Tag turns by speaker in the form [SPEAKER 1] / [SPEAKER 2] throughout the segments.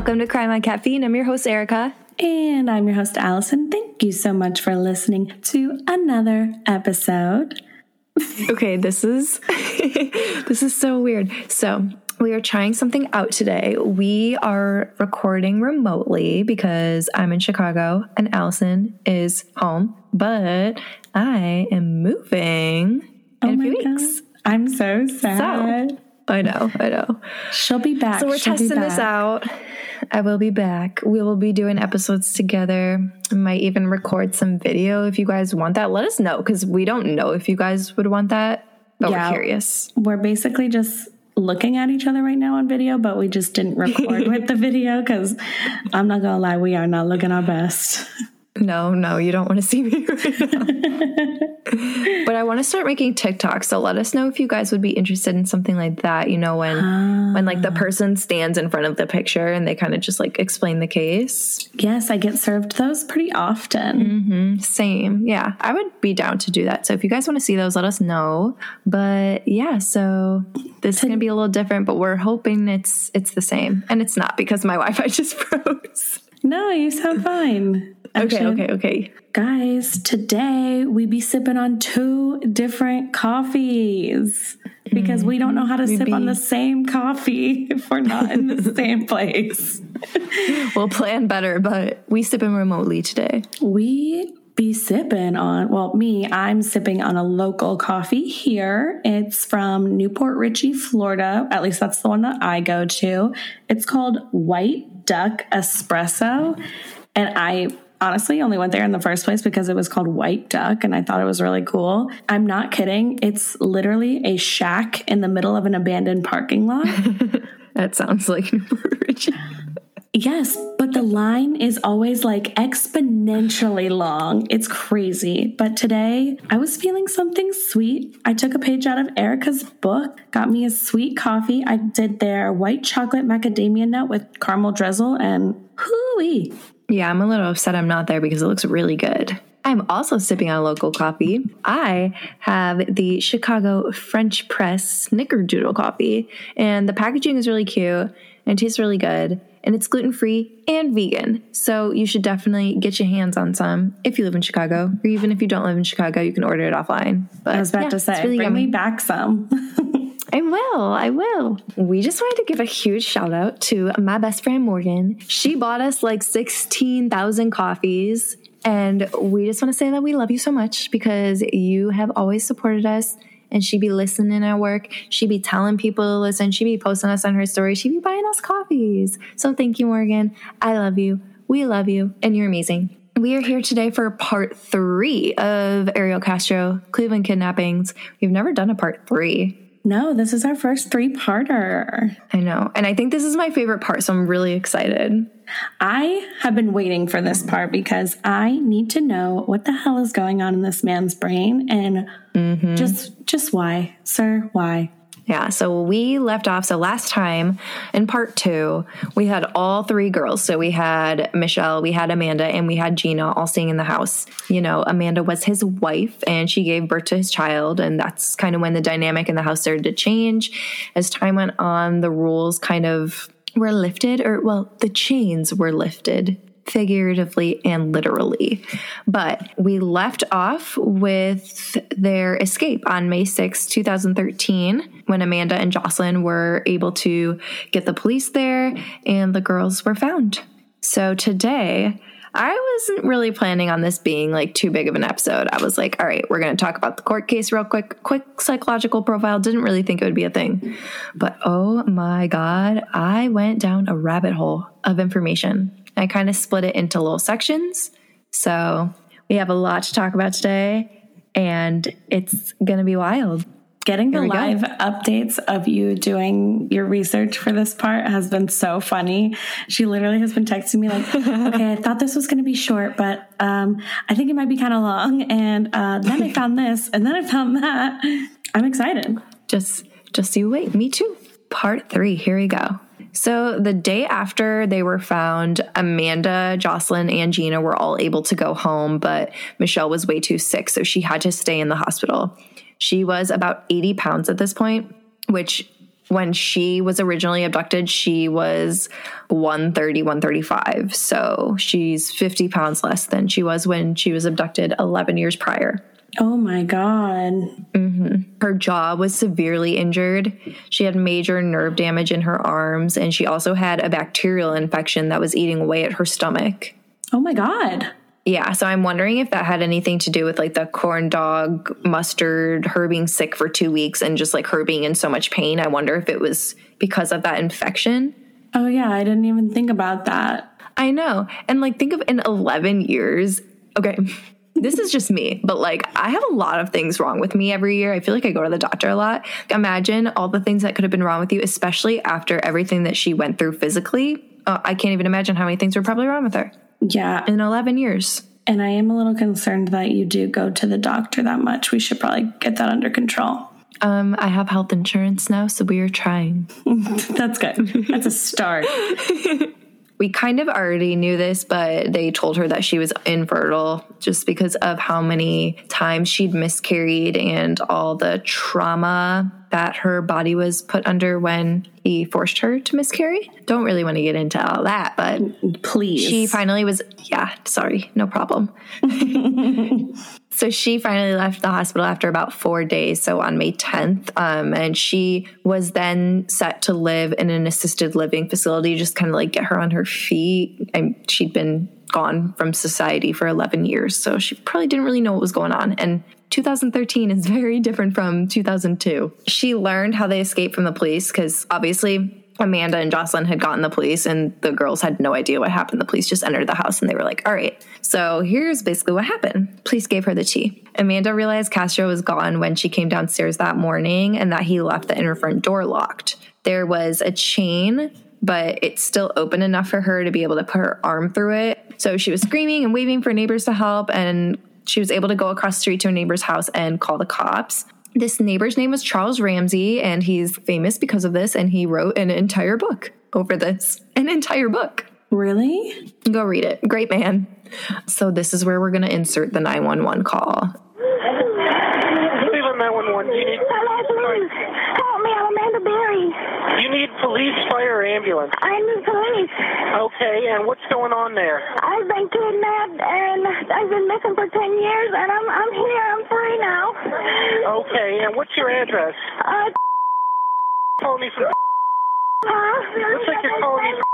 [SPEAKER 1] Welcome to Crime on Caffeine. I'm your host, Erika.
[SPEAKER 2] And I'm your host, Allison. Thank you so much for listening to another episode.
[SPEAKER 1] okay, this is this is so weird. So we are trying something out today. We are recording remotely because I'm in Chicago and Allison is home, but I am moving in
[SPEAKER 2] Oh
[SPEAKER 1] a
[SPEAKER 2] my
[SPEAKER 1] few
[SPEAKER 2] God.
[SPEAKER 1] weeks.
[SPEAKER 2] I'm so sad.
[SPEAKER 1] So I know, I know.
[SPEAKER 2] She'll be back.
[SPEAKER 1] So we're
[SPEAKER 2] She'll
[SPEAKER 1] testing this out. I will be back. We will be doing episodes together. I might even record some video if you guys want that. Let us know because we don't know if you guys would want that, but
[SPEAKER 2] Yeah.
[SPEAKER 1] we're curious.
[SPEAKER 2] We're basically just looking at each other right now on video, but we just didn't record with the video because I'm not gonna lie, we are not looking our best.
[SPEAKER 1] No, no, you don't want to see me right now. but I want to start making TikTok. So let us know if you guys would be interested in something like that. You know, when when like the ah. person stands in front of the picture and they kind of just like explain the case.
[SPEAKER 2] Yes, I get served those pretty often.
[SPEAKER 1] Mm-hmm, same. Yeah, I would be down to do that. So if you guys want to see those, let us know. But yeah, so this is going to be a little different, but we're hoping it's it's the same. And it's not because my Wi-Fi just froze.
[SPEAKER 2] No, you sound fine.
[SPEAKER 1] Okay, okay, okay.
[SPEAKER 2] Guys, today we be sipping on two different coffees because we don't know how to mm, sip
[SPEAKER 1] be-
[SPEAKER 2] on the same coffee if we're not in the same place.
[SPEAKER 1] We'll plan better, but we sip in remotely today.
[SPEAKER 2] We be sipping on, well, me, I'm sipping on a local coffee here. It's from New Port Richey, Florida. At least that's the one that I go to. It's called White Duck Espresso. And I honestly only went there in the first place because it was called White Duck and I thought it was really cool. I'm not kidding. It's literally a shack in the middle of an abandoned parking lot.
[SPEAKER 1] That sounds like New Port Richey.
[SPEAKER 2] Yes, but the line is always like exponentially long. It's crazy. But today I was feeling something sweet. I took a page out of Erika's book, got me a sweet coffee. I did their white chocolate macadamia nut with caramel drizzle and hooey.
[SPEAKER 1] Yeah, I'm a little upset I'm not there because it looks really good. I'm also sipping on local coffee. I have the Chicago French Press Snickerdoodle coffee, and the packaging is really cute and tastes really good, and it's gluten free and vegan. So you should definitely get your hands on some if you live in Chicago, or even if you don't live in Chicago, you can order it offline. But
[SPEAKER 2] I was about
[SPEAKER 1] yeah,
[SPEAKER 2] to say,
[SPEAKER 1] really
[SPEAKER 2] bring
[SPEAKER 1] yummy.
[SPEAKER 2] me back some.
[SPEAKER 1] I will. I will. We just wanted to give a huge shout out to my best friend Morgan. She bought us like 16,000 coffees. And we just want to say that we love you so much because you have always supported us. And she'd be listening at work. She'd be telling people to listen. She'd be posting us on her story. She'd be buying us coffees. So thank you, Morgan. I love you. We love you. And you're amazing. We are here today for part three of Ariel Castro Cleveland kidnappings. We've never done a part three.
[SPEAKER 2] no, this is our first three parter.
[SPEAKER 1] I know. And I think this is my favorite part, so I'm really excited.
[SPEAKER 2] I have been waiting for this part because I need to know what the hell is going on in this man's brain and mm-hmm. just just why, sir, why?
[SPEAKER 1] Yeah, so we left off. So last time in part two, we had all three girls. So we had Michelle, we had Amanda, and we had Gina all staying in the house. You know, Amanda was his wife and she gave birth to his child. And that's kind of when the dynamic in the house started to change. As time went on, the rules kind of were lifted, or well, the chains were lifted figuratively and literally. But we left off with their escape on May 6, 2013, when Amanda and Jocelyn were able to get the police there and the girls were found. So today, I wasn't really planning on this being like too big of an episode. I was like, all right, we're going to talk about the court case real quick. Quick psychological profile. Didn't really think it would be a thing. But oh my God, I went down a rabbit hole of information. I kind of split it into little sections. So we have a lot to talk about today, and it's going to be wild.
[SPEAKER 2] Getting the
[SPEAKER 1] we go.
[SPEAKER 2] live updates of you doing your research for this part has been so funny. She literally has been texting me like, "Okay, I thought this was going to be short, but um, I think it might be kind of long." And uh, then I found this, and then I found that. I'm excited.
[SPEAKER 1] just just you wait me too part three here we go so the day after they were found amanda jocelyn and gina were all able to go home but michelle was way too sick so she had to stay in the hospital she was about 80 pounds at this point which when she was originally abducted, she was 130, 135. So she's 50 pounds less than she was when she was abducted 11 years prior.
[SPEAKER 2] Oh my God. Mm-hmm.
[SPEAKER 1] Her jaw was severely injured. She had major nerve damage in her arms, and she also had a bacterial infection that was eating away at her stomach.
[SPEAKER 2] Oh my God.
[SPEAKER 1] Yeah, so I'm wondering if that had anything to do with like the corn dog mustard, her being sick for two weeks, and just like her being in so much pain. I wonder if it was because of that infection.
[SPEAKER 2] Oh yeah, I didn't even think about that.
[SPEAKER 1] I know. And like, think of in 11 years. Okay, this is just me, but like, I have a lot of things wrong with me every year. I feel like I go to the doctor a lot. Imagine all the things that could have been wrong with you, especially after everything that she went through physically. Uh, I can't even imagine how many things were probably wrong with her
[SPEAKER 2] Yeah.
[SPEAKER 1] in 11 years.
[SPEAKER 2] And I am a little concerned that you do go to the doctor that much. We should probably get that under control.
[SPEAKER 1] Um, I have health insurance now, so we are trying.
[SPEAKER 2] That's good. That's a start.
[SPEAKER 1] We kind of already knew this, but they told her that she was infertile just because of how many times she'd miscarried and all the trauma that her body was put under when he forced her to miscarry. Don't really want to get into all that, but
[SPEAKER 2] Please.
[SPEAKER 1] she finally was, yeah, sorry, no problem. so she finally left the hospital after about four days, so on May 10th. Um, and she was then set to live in an assisted living facility, just kind of like get her on her feet. And she'd been gone from society for 11 years, so she probably didn't really know what was going on. And 2013 is very different from 2002. She learned how they escaped from the police because obviously Amanda and Jocelyn had gotten the police, and the girls had no idea what happened. The police just entered the house and they were like, All right, so here's basically what happened. Police gave her the tea. Amanda realized Castro was gone when she came downstairs that morning and that he left the inner front door locked. There was a chain, but it's still open enough for her to be able to put her arm through it. So she was screaming and waving for neighbors to help, and she was able to go across the street to a neighbor's house and call the cops. This neighbor's name was Charles Ramsey, and he's famous because of this, and he wrote an entire book over this. An entire book.
[SPEAKER 2] really?
[SPEAKER 1] Go read it. Great man. So, this is where we're going to insert the 911 call.
[SPEAKER 3] Cleveland 911. You need,
[SPEAKER 4] Hello, please. Help me. I'm Amanda Berry.
[SPEAKER 3] you need police, fire, or ambulance.
[SPEAKER 4] I need police.
[SPEAKER 3] Okay, and what's going on there?
[SPEAKER 4] I've been kidnapped and I've been missing for 10 years and I'm, I'm here. I'm free now.
[SPEAKER 3] Okay, and what's your address?
[SPEAKER 4] Uh,
[SPEAKER 3] Calling me from.
[SPEAKER 4] huh?
[SPEAKER 3] Looks like you're calling me. From,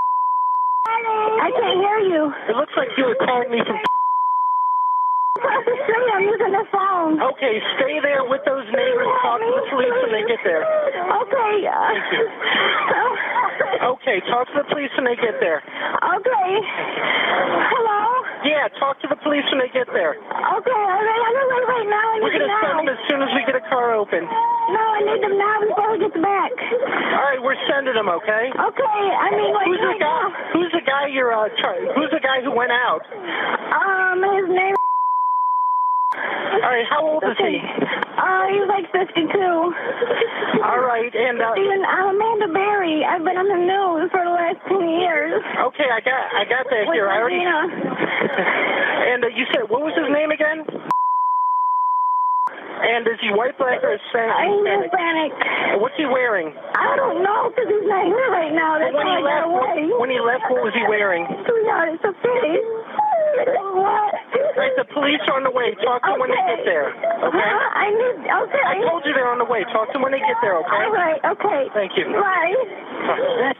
[SPEAKER 4] I can't hear you.
[SPEAKER 3] it looks like you were calling me from.
[SPEAKER 4] The street. I'm using the phone.
[SPEAKER 3] Okay, stay there with those neighbors. Talk to the police when they get there.
[SPEAKER 4] Okay. Uh,
[SPEAKER 3] Okay, talk to the police when they get there.
[SPEAKER 4] okay. Hello?
[SPEAKER 3] Yeah, talk to the police when they get there.
[SPEAKER 4] Okay, all right. I'm my right now. I
[SPEAKER 3] We're gonna send them as soon as we get a car open.
[SPEAKER 4] No, I need them now before he gets back.
[SPEAKER 3] All right, we're sending them. Okay.
[SPEAKER 4] Okay, I mean, like,
[SPEAKER 3] Who's the
[SPEAKER 4] right
[SPEAKER 3] guy?
[SPEAKER 4] now.
[SPEAKER 3] Who's the guy you're uh? Who's the guy who went out?
[SPEAKER 4] Um, his name.
[SPEAKER 3] All right, how old is he?
[SPEAKER 4] Uh, he's like 52.
[SPEAKER 3] All right, and uh,
[SPEAKER 4] Steven, I'm Amanda Berry. I've been on the news for the last 10 years.
[SPEAKER 3] okay, I got I got that
[SPEAKER 4] With
[SPEAKER 3] here. I already. And uh, you said what was his name again? And is he white, black, or Hispanic?
[SPEAKER 4] I'm
[SPEAKER 3] Hispanic? What's he wearing?
[SPEAKER 4] I don't know because he's not here right now. That's
[SPEAKER 3] when
[SPEAKER 4] why
[SPEAKER 3] he
[SPEAKER 4] got
[SPEAKER 3] left,
[SPEAKER 4] away.
[SPEAKER 3] when he left, what was he wearing?
[SPEAKER 4] Sweetheart, it's okay. What?
[SPEAKER 3] All right, the police are on the way. Talk to them when they get there. Okay.
[SPEAKER 4] Huh? I need, okay.
[SPEAKER 3] I told you they're on the way. Talk to them when they get there. Okay.
[SPEAKER 4] All right, okay.
[SPEAKER 3] Thank you.
[SPEAKER 4] Bye.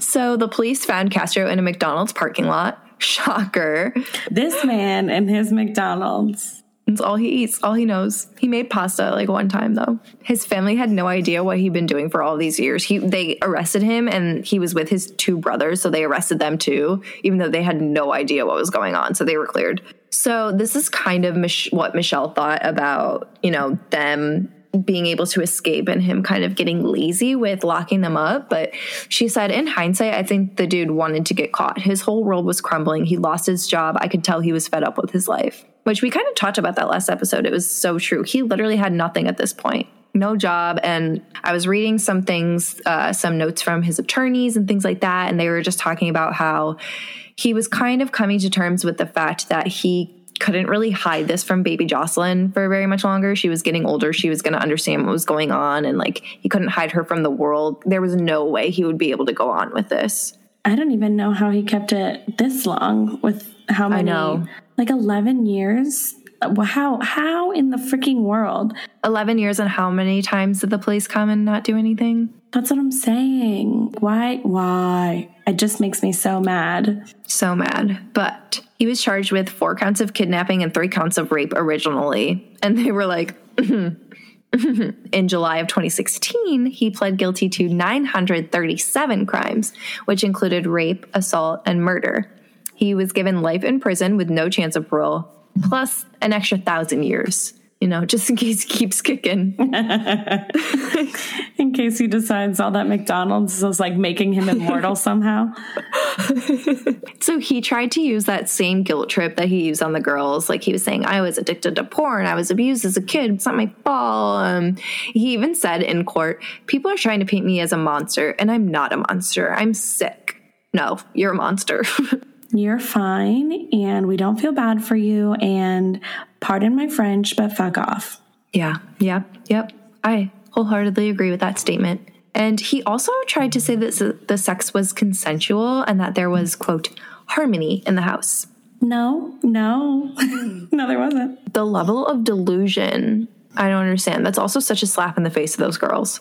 [SPEAKER 1] So, the police found Castro in a McDonald's parking lot. Shocker.
[SPEAKER 2] This man and his McDonald's.
[SPEAKER 1] It's all he eats, all he knows. He made pasta like one time though. His family had no idea what he'd been doing for all these years. He they arrested him and he was with his two brothers, so they arrested them too, even though they had no idea what was going on. So they were cleared. So this is kind of Mich- what Michelle thought about, you know, them being able to escape and him kind of getting lazy with locking them up. But she said, in hindsight, I think the dude wanted to get caught. His whole world was crumbling. He lost his job. I could tell he was fed up with his life, which we kind of talked about that last episode. It was so true. He literally had nothing at this point. No job. And I was reading some things, uh, some notes from his attorneys and things like that. And they were just talking about how he was kind of coming to terms with the fact that he couldn't really hide this from baby Jocelyn for very much longer. She was getting older. She was going to understand what was going on. And like, he couldn't hide her from the world. There was no way he would be able to go on with this.
[SPEAKER 2] I don't even know how he kept it this long with how many,
[SPEAKER 1] know.
[SPEAKER 2] like 11 years. How, how in the freaking world?
[SPEAKER 1] 11 years and how many times did the police come and not do anything?
[SPEAKER 2] That's what I'm saying. Why? Why? It just makes me so mad.
[SPEAKER 1] So mad. But he was charged with four counts of kidnapping and three counts of rape originally. And they were like, mm-hmm. in July of 2016, he pled guilty to 937 crimes, which included rape, assault, and murder. He was given life in prison with no chance of parole, plus an extra thousand years, you know, just in case he keeps kicking.
[SPEAKER 2] In case he decides all that McDonald's is like making him immortal somehow.
[SPEAKER 1] So he tried to use that same guilt trip that he used on the girls. Like he was saying, I was addicted to porn. I was abused as a kid. It's not my fault. Um, he even said in court, people are trying to paint me as a monster, and I'm not a monster. I'm sick. No, you're a monster.
[SPEAKER 2] You're fine, and we don't feel bad for you. And pardon my French, but fuck off.
[SPEAKER 1] yeah, yep, yep. I wholeheartedly agree with that statement. And he also tried to say that the sex was consensual and that there was, quote, harmony in the house.
[SPEAKER 2] No, no, no, there wasn't.
[SPEAKER 1] The level of delusion, I don't understand. That's also such a slap in the face of those girls.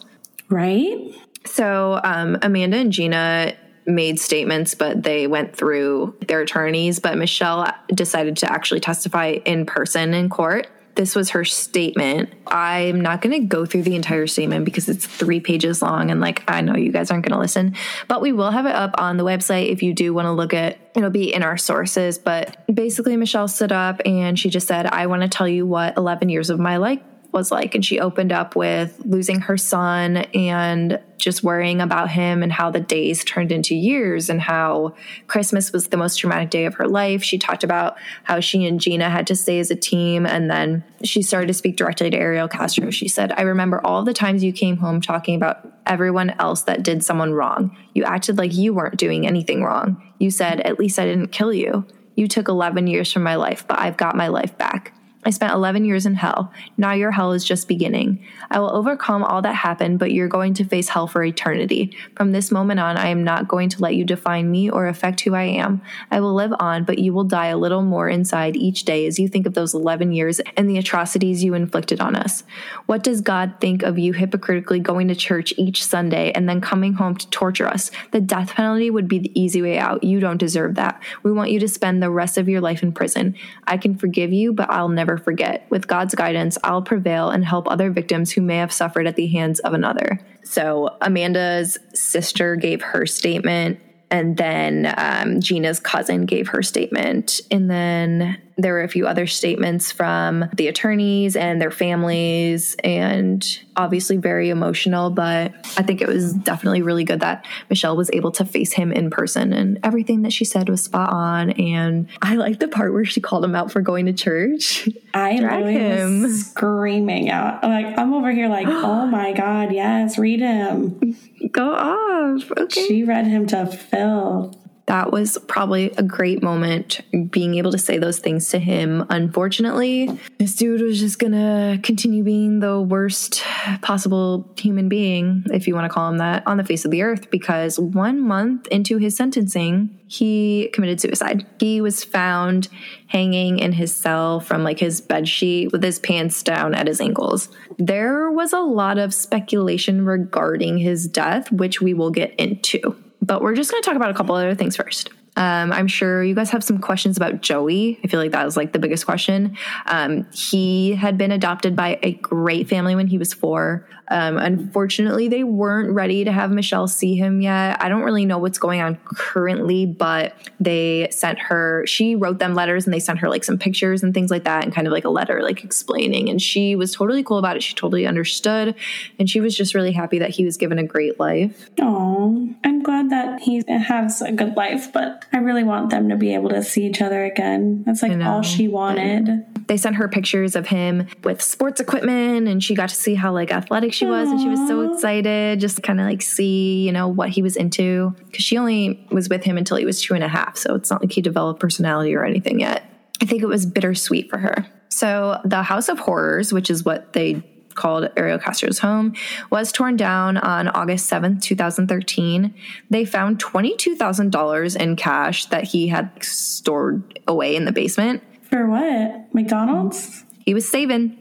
[SPEAKER 2] Right?
[SPEAKER 1] So um, Amanda and Gina made statements, but they went through their attorneys. But Michelle decided to actually testify in person in court. This was her statement. I'm not going to go through the entire statement because it's three pages long, and like I know you guys aren't going to listen, but we will have it up on the website if you do want to look at. It'll be in our sources, but basically Michelle stood up and she just said, "I want to tell you what 11 years of my life was like. And she opened up with losing her son and just worrying about him and how the days turned into years and how Christmas was the most traumatic day of her life. She talked about how she and Gina had to stay as a team. And then she started to speak directly to Ariel Castro. She said, I remember all the times you came home talking about everyone else that did someone wrong. You acted like you weren't doing anything wrong. You said, At least I didn't kill you. You took 11 years from my life, but I've got my life back. I spent 11 years in hell. Now your hell is just beginning. I will overcome all that happened, but you're going to face hell for eternity. From this moment on, I am not going to let you define me or affect who I am. I will live on, but you will die a little more inside each day as you think of those 11 years and the atrocities you inflicted on us. What does God think of you hypocritically going to church each Sunday and then coming home to torture us? The death penalty would be the easy way out. You don't deserve that. We want you to spend the rest of your life in prison. I can forgive you, but I'll never forget. With God's guidance, I'll prevail and help other victims who may have suffered at the hands of another. So, Amanda's sister gave her statement, and then um, Gina's cousin gave her statement. And then there were a few other statements from the attorneys and their families, and obviously very emotional. But I think it was definitely really good that Michelle was able to face him in person, and everything that she said was spot on. And I like the part where she called him out for going to church.
[SPEAKER 2] I
[SPEAKER 1] Drag him.
[SPEAKER 2] screaming out. Like, I'm over here like, oh my God, yes, read him.
[SPEAKER 1] Go off. Okay.
[SPEAKER 2] She read him to Phil.
[SPEAKER 1] That was probably a great moment being able to say those things to him. Unfortunately, this dude was just gonna continue being the worst possible human being, if you want to call him that, on the face of the earth because one month into his sentencing, he committed suicide. He was found hanging in his cell from like his bed sheet with his pants down at his ankles. There was a lot of speculation regarding his death, which we will get into but we're just going to talk about a couple other things first. Um, I'm sure you guys have some questions about Joey. I feel like that was like the biggest question. Um, he had been adopted by a great family when he was four. Um, unfortunately, they weren't ready to have Michelle see him yet. I don't really know what's going on currently, but they sent her, she wrote them letters and they sent her like some pictures and things like that and kind of like a letter like explaining. And she was totally cool about it. She totally understood. And she was just really happy that he was given a great life.
[SPEAKER 2] Oh, I'm glad that he has a good life, but I really want them to be able to see each other again. That's like all she wanted.
[SPEAKER 1] They sent her pictures of him with sports equipment and she got to see how like athletic she was and she was so excited just to kind of like see you know what he was into because she only was with him until he was two and a half so it's not like he developed personality or anything yet I think it was bittersweet for her. So, the House of Horrors, which is what they called Ariel Castro's home, was torn down on August 7th, 2013. They found $22,000 in cash that he had stored away in the basement.
[SPEAKER 2] For what? McDonald's?
[SPEAKER 1] He was saving.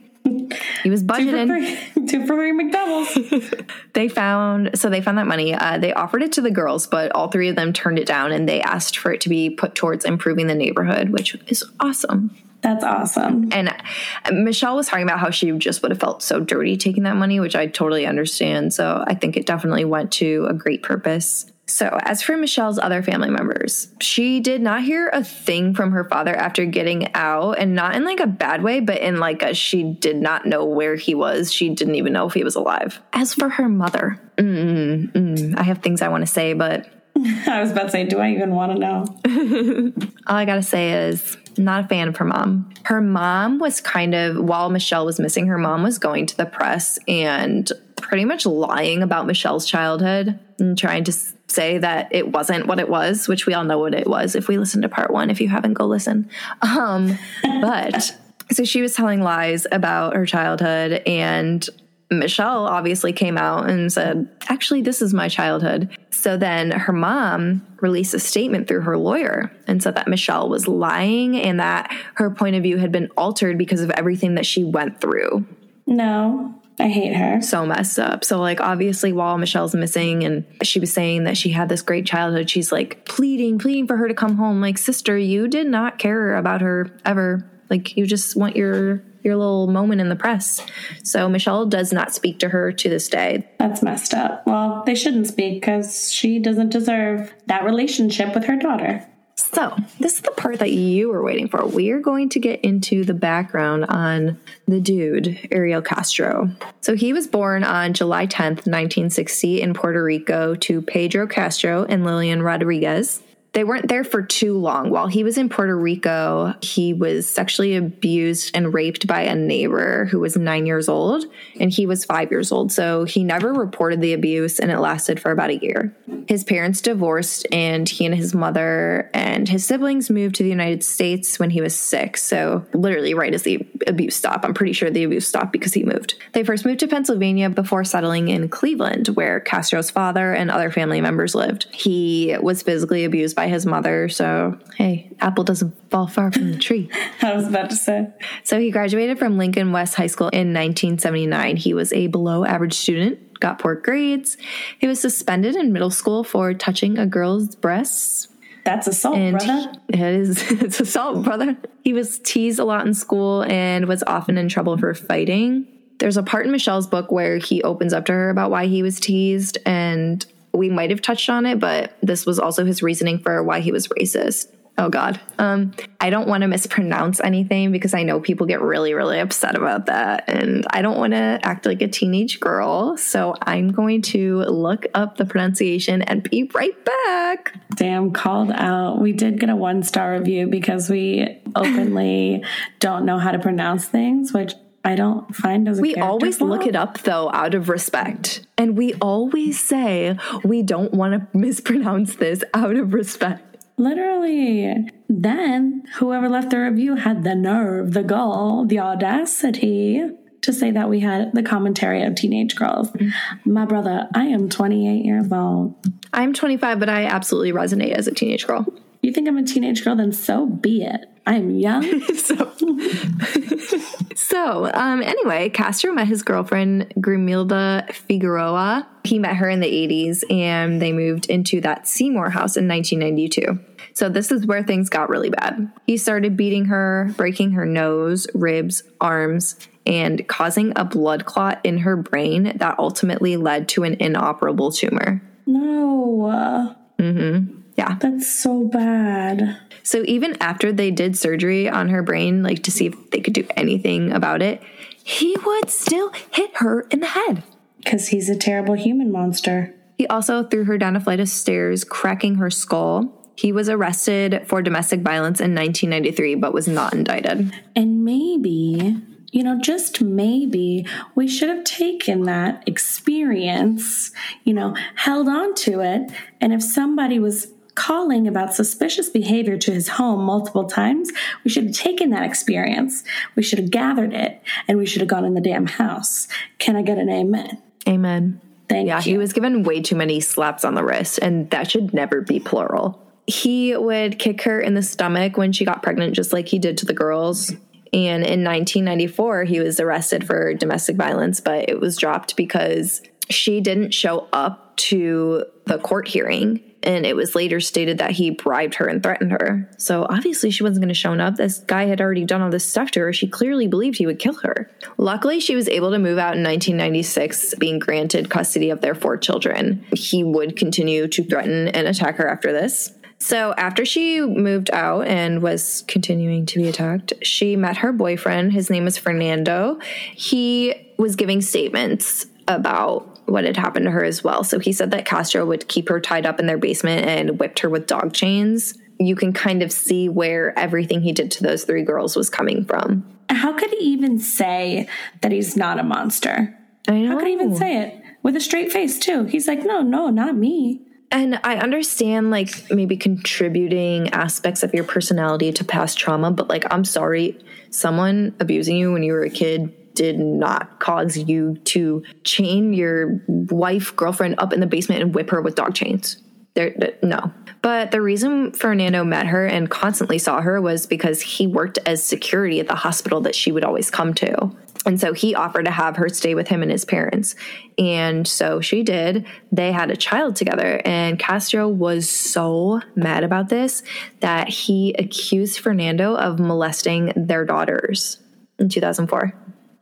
[SPEAKER 1] He was
[SPEAKER 2] Two for
[SPEAKER 1] budgeting.
[SPEAKER 2] two for three McDonald's.
[SPEAKER 1] They found so they found that money. Uh, they offered it to the girls, but all three of them turned it down, and they asked for it to be put towards improving the neighborhood, which is awesome.
[SPEAKER 2] That's awesome.
[SPEAKER 1] And uh, Michelle was talking about how she just would have felt so dirty taking that money, which I totally understand. So I think it definitely went to a great purpose. So, as for Michelle's other family members, she did not hear a thing from her father after getting out, and not in like a bad way, but in like a she did not know where he was. She didn't even know if he was alive. As for her mother, mm, mm, I have things I want to say, but
[SPEAKER 2] I was about to say, do I even want to know?
[SPEAKER 1] all I gotta say is not a fan of her mom. Her mom was kind of while Michelle was missing, her mom was going to the press and pretty much lying about Michelle's childhood and trying to s- say that it wasn't what it was, which we all know what it was if we listen to part one. If you haven't, go listen. Um, but so she was telling lies about her childhood and Michelle obviously came out and said, Actually, this is my childhood. So then her mom released a statement through her lawyer and said that Michelle was lying and that her point of view had been altered because of everything that she went through.
[SPEAKER 2] No, I hate her.
[SPEAKER 1] So messed up. So, like, obviously, while Michelle's missing and she was saying that she had this great childhood, she's like pleading, pleading for her to come home. Like, sister, you did not care about her ever. Like, you just want your your little moment in the press. So Michelle does not speak to her to this day.
[SPEAKER 2] That's messed up. Well, they shouldn't speak because she doesn't deserve that relationship with her daughter.
[SPEAKER 1] So, this is the part that you were waiting for. We are going to get into the background on the dude, Ariel Castro. So, he was born on July 10th, 1960, in Puerto Rico to Pedro Castro and Lillian Rodriguez. They weren't there for too long. While he was in Puerto Rico, he was sexually abused and raped by a neighbor who was nine years old, and he was five years old. So he never reported the abuse, and it lasted for about a year. His parents divorced, and he and his mother and his siblings moved to the United States when he was six. So, literally, right as the abuse stopped. I'm pretty sure the abuse stopped because he moved. They first moved to Pennsylvania before settling in Cleveland, where Castro's father and other family members lived. He was physically abused by his mother. So, hey, apple doesn't fall far from the tree.
[SPEAKER 2] I was about to say.
[SPEAKER 1] So, he graduated from Lincoln West High School in 1979. He was a below average student, got poor grades. He was suspended in middle school for touching a girl's breasts.
[SPEAKER 2] That's assault,
[SPEAKER 1] And
[SPEAKER 2] brother.
[SPEAKER 1] it is it's assault, brother. He was teased a lot in school and was often in trouble for fighting. There's a part in Michelle's book where he opens up to her about why he was teased, and we might have touched on it, but this was also his reasoning for why he was racist. Oh God. Um, I don't want to mispronounce anything because I know people get really, really upset about that. And I don't want to act like a teenage girl. So I'm going to look up the pronunciation and be right back.
[SPEAKER 2] Damn, called out. We did get a one star review because we openly don't know how to pronounce things, which I don't find as a
[SPEAKER 1] We always
[SPEAKER 2] flaw.
[SPEAKER 1] look it up though out of respect. And we always say we don't want to mispronounce this out of respect.
[SPEAKER 2] Literally. Then whoever left the review had the nerve, the gall, the audacity to say that we had the commentary of teenage girls. Mm-hmm. My brother, I am 28 years old.
[SPEAKER 1] I'm 25, but I absolutely resonate as a teenage girl.
[SPEAKER 2] You think I'm a teenage girl? Then so be it. I am young.
[SPEAKER 1] So, so um, anyway, Castro met his girlfriend Grimilda Figueroa. He met her in the 80s and they moved into that Seymour house in 1992. So this is where things got really bad. He started beating her, breaking her nose, ribs, arms, and causing a blood clot in her brain that ultimately led to an inoperable tumor.
[SPEAKER 2] no.
[SPEAKER 1] Yeah.
[SPEAKER 2] That's so bad.
[SPEAKER 1] So even after they did surgery on her brain, like to see if they could do anything about it, he would still hit her in the head.
[SPEAKER 2] Because he's a terrible human monster.
[SPEAKER 1] He also threw her down a flight of stairs, cracking her skull. He was arrested for domestic violence in 1993, but was not indicted.
[SPEAKER 2] And maybe, you know, just maybe we should have taken that experience, you know, held on to it. And if somebody was calling about suspicious behavior to his home multiple times, we should have taken that experience. We should have gathered it and we should have gone in the damn house. Can I get an amen?
[SPEAKER 1] Amen.
[SPEAKER 2] Thank
[SPEAKER 1] Yeah,
[SPEAKER 2] you.
[SPEAKER 1] he was given way too many slaps on the wrist, and that should never be plural. He would kick her in the stomach when she got pregnant, just like he did to the girls. And in 1994, he was arrested for domestic violence, but it was dropped because she didn't show up to the court hearing. And it was later stated that he bribed her and threatened her. So obviously, she wasn't going to show up. This guy had already done all this stuff to her. She clearly believed he would kill her. Luckily, she was able to move out in 1996, being granted custody of their four children. He would continue to threaten and attack her after this. So, after she moved out and was continuing to be attacked, she met her boyfriend. His name is Fernando. He was giving statements about what had happened to her as well. So, he said that Castro would keep her tied up in their basement and whipped her with dog chains. You can kind of see where everything he did to those three girls was coming from.
[SPEAKER 2] How could he even say that he's not a monster?
[SPEAKER 1] I know.
[SPEAKER 2] How could he even say it? With a straight face, too. He's like, no, no, not me.
[SPEAKER 1] And I understand like maybe contributing aspects of your personality to past trauma, but like I'm sorry, someone abusing you when you were a kid did not cause you to chain your wife, girlfriend up in the basement and whip her with dog chains. There, no. But the reason Fernando met her and constantly saw her was because he worked as security at the hospital that she would always come to. And so he offered to have her stay with him and his parents. And so she did. They had a child together. And Castro was so mad about this that he accused Fernando of molesting their daughters in 2004.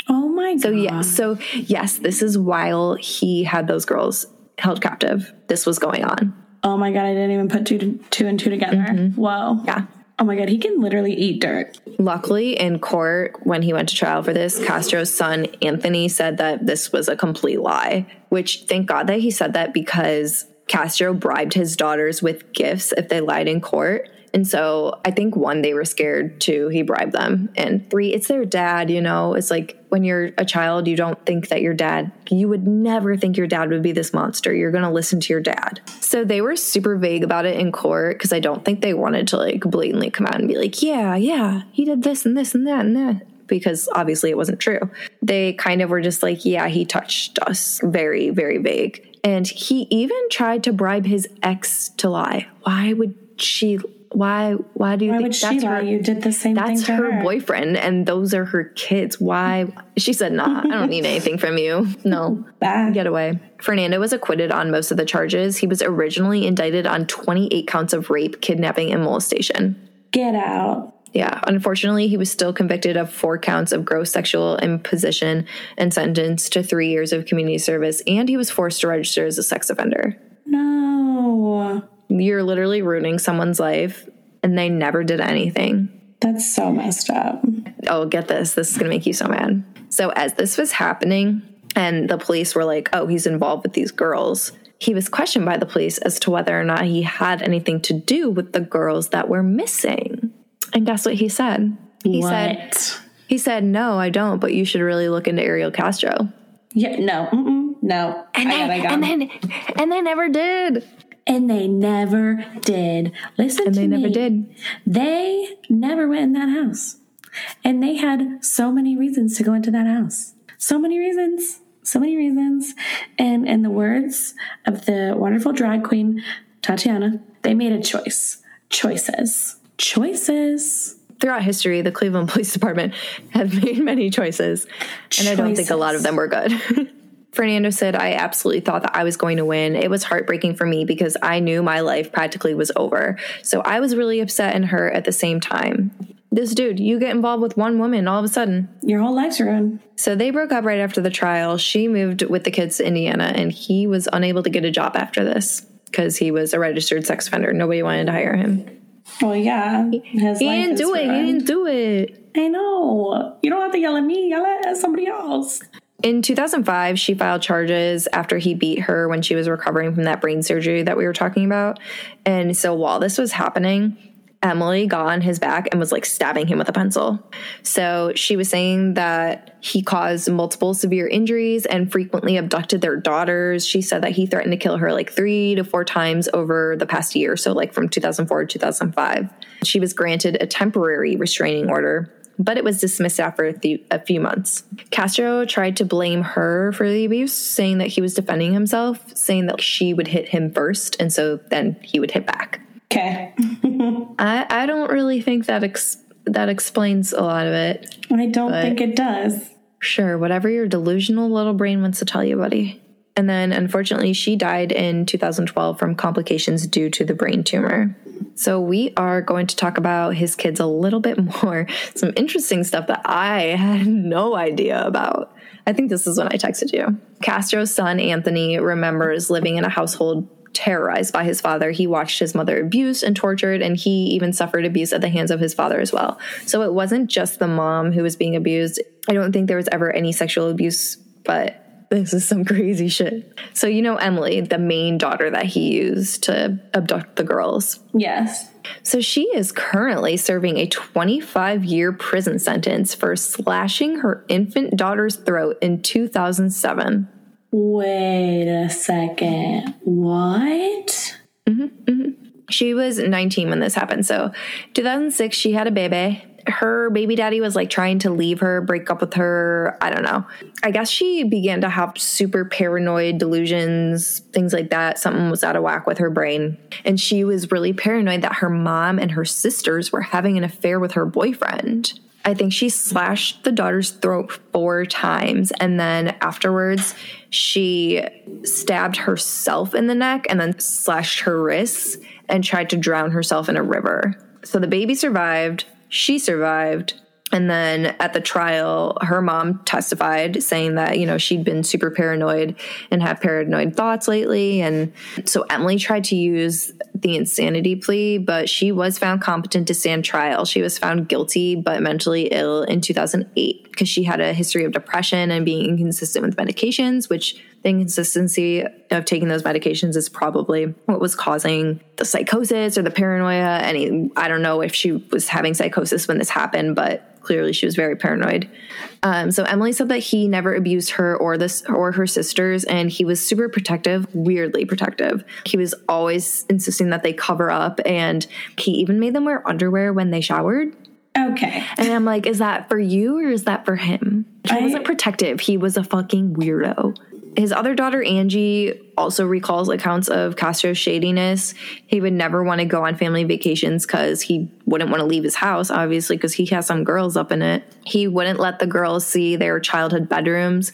[SPEAKER 2] Oh my God.
[SPEAKER 1] So yes, so yes, this is while he had those girls held captive. This was going on.
[SPEAKER 2] Oh my God, I didn't even put two, to, two and two together. Whoa.
[SPEAKER 1] Mm-hmm. Yeah.
[SPEAKER 2] Oh my God, he can literally eat dirt.
[SPEAKER 1] Luckily, in court, when he went to trial for this, Castro's son, Anthony, said that this was a complete lie, which thank God that he said that because Castro bribed his daughters with gifts if they lied in court. And so I think one, they were scared, two, he bribed them. And three, it's their dad, you know? It's like when you're a child, you don't think that your dad, you would never think your dad would be this monster. You're going to listen to your dad. So they were super vague about it in court because I don't think they wanted to like blatantly come out and be like, yeah, yeah, he did this and this and that and that because obviously it wasn't true. They kind of were just like, yeah, he touched us. Very, very vague. And he even tried to bribe his ex to lie. Why would she? Why? Why do you
[SPEAKER 2] Why
[SPEAKER 1] think
[SPEAKER 2] would she
[SPEAKER 1] that's her?
[SPEAKER 2] You did the same
[SPEAKER 1] That's
[SPEAKER 2] thing to
[SPEAKER 1] her,
[SPEAKER 2] her.
[SPEAKER 1] boyfriend, and those are her kids. Why? She said, "Nah, I don't need anything from you. No, get away." Fernando was acquitted on most of the charges. He was originally indicted on 28 counts of rape, kidnapping, and molestation.
[SPEAKER 2] Get out.
[SPEAKER 1] Yeah, unfortunately, he was still convicted of four counts of gross sexual imposition and sentenced to three years of community service, and he was forced to register as a sex offender.
[SPEAKER 2] No.
[SPEAKER 1] You're literally ruining someone's life, and they never did anything.
[SPEAKER 2] That's so messed up.
[SPEAKER 1] Oh, get this. This is going to make you so mad. So, as this was happening, and the police were like, oh, he's involved with these girls, he was questioned by the police as to whether or not he had anything to do with the girls that were missing. And guess what he said? He said. He said, "No, I don't. But you should really look into Ariel Castro."
[SPEAKER 2] Yeah, no, mm-mm, no.
[SPEAKER 1] And
[SPEAKER 2] I
[SPEAKER 1] they, and then, and they never did.
[SPEAKER 2] And they never did. Listen
[SPEAKER 1] And
[SPEAKER 2] to
[SPEAKER 1] they
[SPEAKER 2] me.
[SPEAKER 1] never did.
[SPEAKER 2] They never went in that house. And they had so many reasons to go into that house. So many reasons. So many reasons. And in the words of the wonderful drag queen, Tatianna, they made a choice. Choices. Choices.
[SPEAKER 1] Throughout history, the Cleveland Police Department have made many choices, and I don't think a lot of them were good. Fernando said, I absolutely thought that I was going to win. It was heartbreaking for me because I knew my life practically was over. So I was really upset and hurt at the same time. This dude, you get involved with one woman all of a sudden.
[SPEAKER 2] Your whole life's ruined.
[SPEAKER 1] So they broke up right after the trial. She moved with the kids to Indiana, and he was unable to get a job after this because he was a registered sex offender. Nobody wanted to hire him.
[SPEAKER 2] Well, yeah. His
[SPEAKER 1] He
[SPEAKER 2] life
[SPEAKER 1] didn't do it. He didn't do it.
[SPEAKER 2] I know. You don't have to yell at me. Yell at somebody else.
[SPEAKER 1] In 2005, she filed charges after he beat her when she was recovering from that brain surgery that we were talking about. And so while this was happening, Emily got on his back and was like stabbing him with a pencil. So she was saying that he caused multiple severe injuries and frequently abducted their daughters. She said that he threatened to kill her like three to four times over the past year. So, like from 2004 to 2005. She was granted a temporary restraining order but it was dismissed after a few months. Castro tried to blame her for the abuse, saying that he was defending himself, saying that she would hit him first, and so then he would hit back.
[SPEAKER 2] Okay.
[SPEAKER 1] I, I don't really think that ex- that explains a lot of it.
[SPEAKER 2] I don't think it does.
[SPEAKER 1] Sure, whatever your delusional little brain wants to tell you, buddy. And then unfortunately, she died in 2012 from complications due to the brain tumor. So, we are going to talk about his kids a little bit more. Some interesting stuff that I had no idea about. I think this is when I texted you. Castro's son, Anthony, remembers living in a household terrorized by his father. He watched his mother abused and tortured, and he even suffered abuse at the hands of his father as well. So it wasn't just the mom who was being abused. I don't think there was ever any sexual abuse, but this is some crazy shit. So, you know, Emily, the main daughter that he used to abduct the girls.
[SPEAKER 2] Yes.
[SPEAKER 1] So, she is currently serving a 25 year prison sentence for slashing her infant daughter's throat in 2007.
[SPEAKER 2] Wait a second. What? Mm-hmm, mm-hmm.
[SPEAKER 1] She was 19 when this happened. So, 2006, she had a baby. Her baby daddy was like trying to leave her, break up with her. I don't know. I guess she began to have super paranoid delusions, things like that. Something was out of whack with her brain. And she was really paranoid that her mom and her sisters were having an affair with her boyfriend. I think she slashed the daughter's throat four times. And then afterwards, she stabbed herself in the neck and then slashed her wrists and tried to drown herself in a river. So the baby survived, she survived. And then at the trial, her mom testified saying that, you know, she'd been super paranoid and had paranoid thoughts lately. And so Emily tried to use the insanity plea, but she was found competent to stand trial. She was found guilty, but mentally ill in 2008 because she had a history of depression and being inconsistent with medications, which inconsistency of taking those medications is probably what was causing the psychosis or the paranoia. Any, I don't know if she was having psychosis when this happened, but clearly she was very paranoid. Um, so Emily said that he never abused her or this or her sisters, and he was super protective, weirdly protective. He was always insisting that they cover up, and he even made them wear underwear when they showered.
[SPEAKER 2] Okay.
[SPEAKER 1] And I'm like, is that for you or is that for him? He
[SPEAKER 2] I-
[SPEAKER 1] wasn't protective. He was a fucking weirdo. His other daughter, Angie, also recalls accounts of Castro's shadiness. He would never want to go on family vacations because he wouldn't want to leave his house, obviously, because he has some girls up in it. He wouldn't let the girls see their childhood bedrooms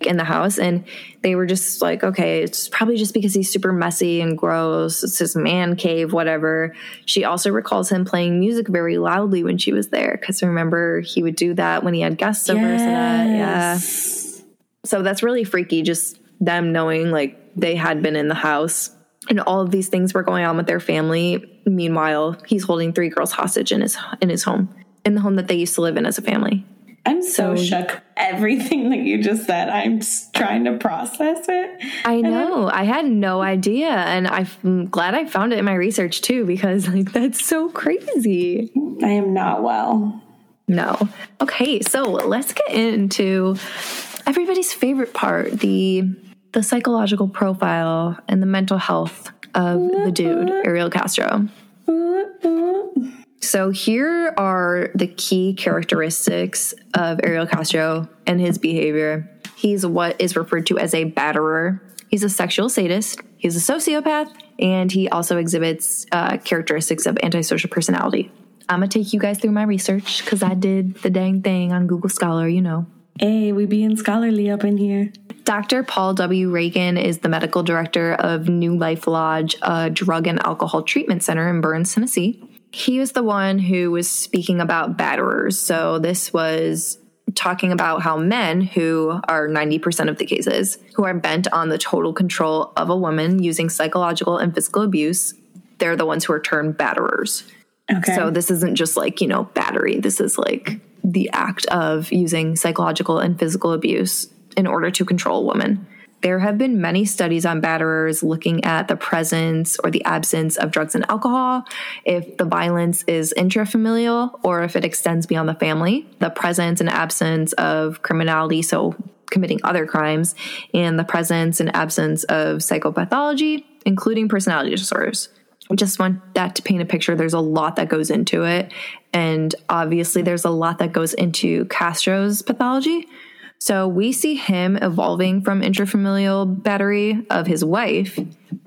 [SPEAKER 1] in the house. And they were just like, okay, it's probably just because he's super messy and gross. It's his man cave, whatever. She also recalls him playing music very loudly when she was there. Because remember, he would do that when he had guests over. So that, yeah. So that's really freaky, just them knowing like they had been in the house and all of these things were going on with their family. Meanwhile, he's holding three girls hostage in his in his home, in the home that they used to live in as a family.
[SPEAKER 2] I'm so,
[SPEAKER 1] So-
[SPEAKER 2] shook. Everything that you just said, I'm s- trying to process it.
[SPEAKER 1] I know. I had no idea, and I'm glad I found it in my research too because like that's so crazy.
[SPEAKER 2] I am not well.
[SPEAKER 1] No. Okay, so let's get into everybody's favorite part, the the psychological profile and the mental health of the dude, Ariel Castro. So here are the key characteristics of Ariel Castro and his behavior. He's what is referred to as a batterer. He's a sexual sadist. He's a sociopath, and he also exhibits uh, characteristics of antisocial personality. I'm gonna take you guys through my research because I did the dang thing on Google Scholar, you know.
[SPEAKER 2] Hey, we being scholarly up in here.
[SPEAKER 1] Dr. Paul W. Reagan is the medical director of New Life Lodge, a drug and alcohol treatment center in Burns, Tennessee. He was the one who was speaking about batterers. So this was talking about how men, who are 90% of the cases, who are bent on the total control of a woman using psychological and physical abuse, they're the ones who are termed batterers.
[SPEAKER 2] Okay.
[SPEAKER 1] So this isn't just like, you know, battery. This is like the act of using psychological and physical abuse in order to control women. There have been many studies on batterers looking at the presence or the absence of drugs and alcohol, if the violence is intrafamilial or if it extends beyond the family, the presence and absence of criminality, so committing other crimes, and the presence and absence of psychopathology, including personality disorders. Just want that to paint a picture. There's a lot that goes into it. And obviously, there's a lot that goes into Castro's pathology. So we see him evolving from intrafamilial battery of his wife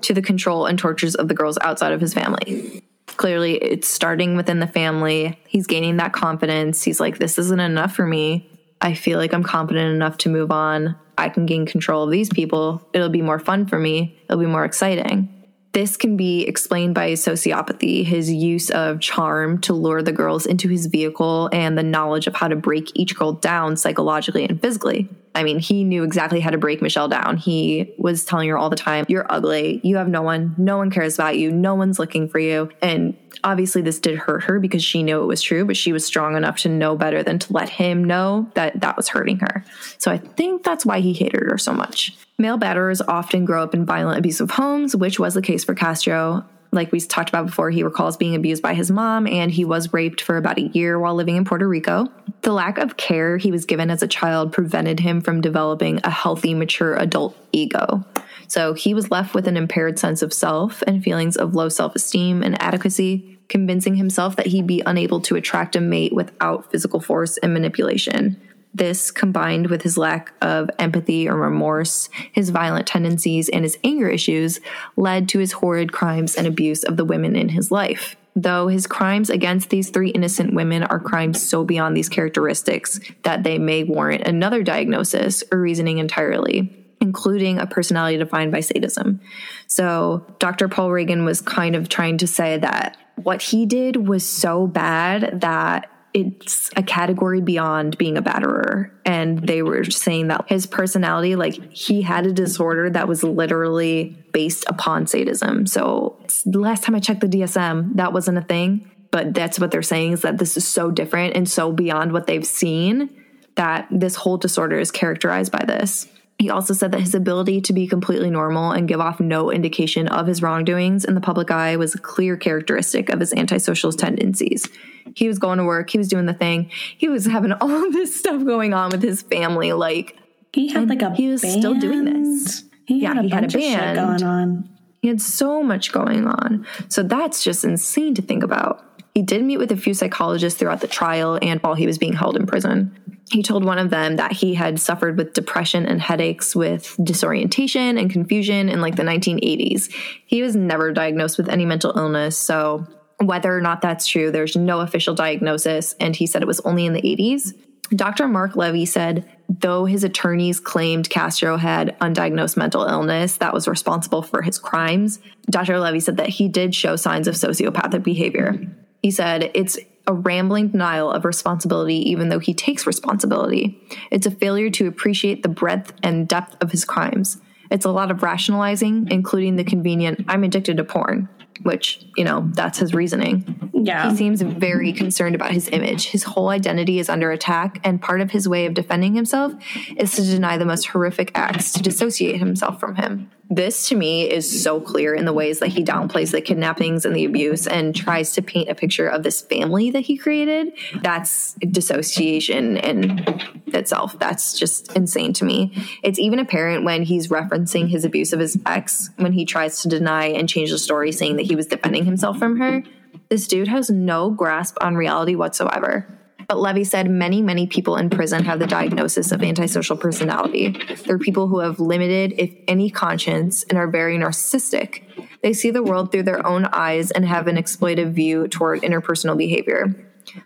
[SPEAKER 1] to the control and tortures of the girls outside of his family. Clearly, it's starting within the family. He's gaining that confidence. He's like, this isn't enough for me. I feel like I'm competent enough to move on. I can gain control of these people. It'll be more fun for me. It'll be more exciting. This can be explained by sociopathy, his use of charm to lure the girls into his vehicle, and the knowledge of how to break each girl down psychologically and physically. I mean, he knew exactly how to break Michelle down. He was telling her all the time, You're ugly. You have no one. No one cares about you. No one's looking for you. And obviously, this did hurt her because she knew it was true, but she was strong enough to know better than to let him know that that was hurting her. So I think that's why he hated her so much. Male batterers often grow up in violent, abusive homes, which was the case for Castro. Like we talked about before, he recalls being abused by his mom and he was raped for about a year while living in Puerto Rico. The lack of care he was given as a child prevented him from developing a healthy, mature adult ego. So he was left with an impaired sense of self and feelings of low self esteem and adequacy, convincing himself that he'd be unable to attract a mate without physical force and manipulation. This, combined with his lack of empathy or remorse, his violent tendencies, and his anger issues, led to his horrid crimes and abuse of the women in his life. Though his crimes against these three innocent women are crimes so beyond these characteristics that they may warrant another diagnosis or reasoning entirely including a personality defined by sadism. So, Dr. Paul Reagan was kind of trying to say that what he did was so bad that it's a category beyond being a batterer. And they were saying that his personality, like he had a disorder that was literally based upon sadism. So last time I checked the DSM, that wasn't a thing. But that's what they're saying is that this is so different and so beyond what they've seen that this whole disorder is characterized by this. He also said that his ability to be completely normal and give off no indication of his wrongdoings in the public eye was a clear characteristic of his antisocial tendencies. He was going to work, he was doing the thing, he was having all this stuff going on with his family. Like
[SPEAKER 2] he had like a
[SPEAKER 1] he was
[SPEAKER 2] band.
[SPEAKER 1] still doing this.
[SPEAKER 2] He
[SPEAKER 1] Yeah,
[SPEAKER 2] had a
[SPEAKER 1] he had a
[SPEAKER 2] bunch of shit
[SPEAKER 1] band.
[SPEAKER 2] going on.
[SPEAKER 1] He had so much going on. So that's just insane to think about. He did meet with a few psychologists throughout the trial and while he was being held in prison. He told one of them that he had suffered with depression and headaches with disorientation and confusion in like the 1980s. He was never diagnosed with any mental illness, so whether or not that's true, there's no official diagnosis, and he said it was only in the 80s. Dr. Mark Levy said, though his attorneys claimed Castro had undiagnosed mental illness that was responsible for his crimes, Dr. Levy said that he did show signs of sociopathic behavior. He said, it's a rambling denial of responsibility, even though he takes responsibility. It's a failure to appreciate the breadth and depth of his crimes. It's a lot of rationalizing, including the convenient, I'm addicted to porn, which, you know, that's his reasoning.
[SPEAKER 2] Yeah.
[SPEAKER 1] He seems very concerned about his image. His whole identity is under attack, and part of his way of defending himself is to deny the most horrific acts to dissociate himself from him. This to me is so clear in the ways that he downplays the kidnappings and the abuse and tries to paint a picture of this family that he created. That's dissociation in itself. That's just insane to me. It's even apparent when he's referencing his abuse of his ex when he tries to deny and change the story, saying that he was defending himself from her. This dude has no grasp on reality whatsoever. But Levy said many, many people in prison have the diagnosis of antisocial personality. They're people who have limited, if any, conscience and are very narcissistic. They see the world through their own eyes and have an exploitive view toward interpersonal behavior.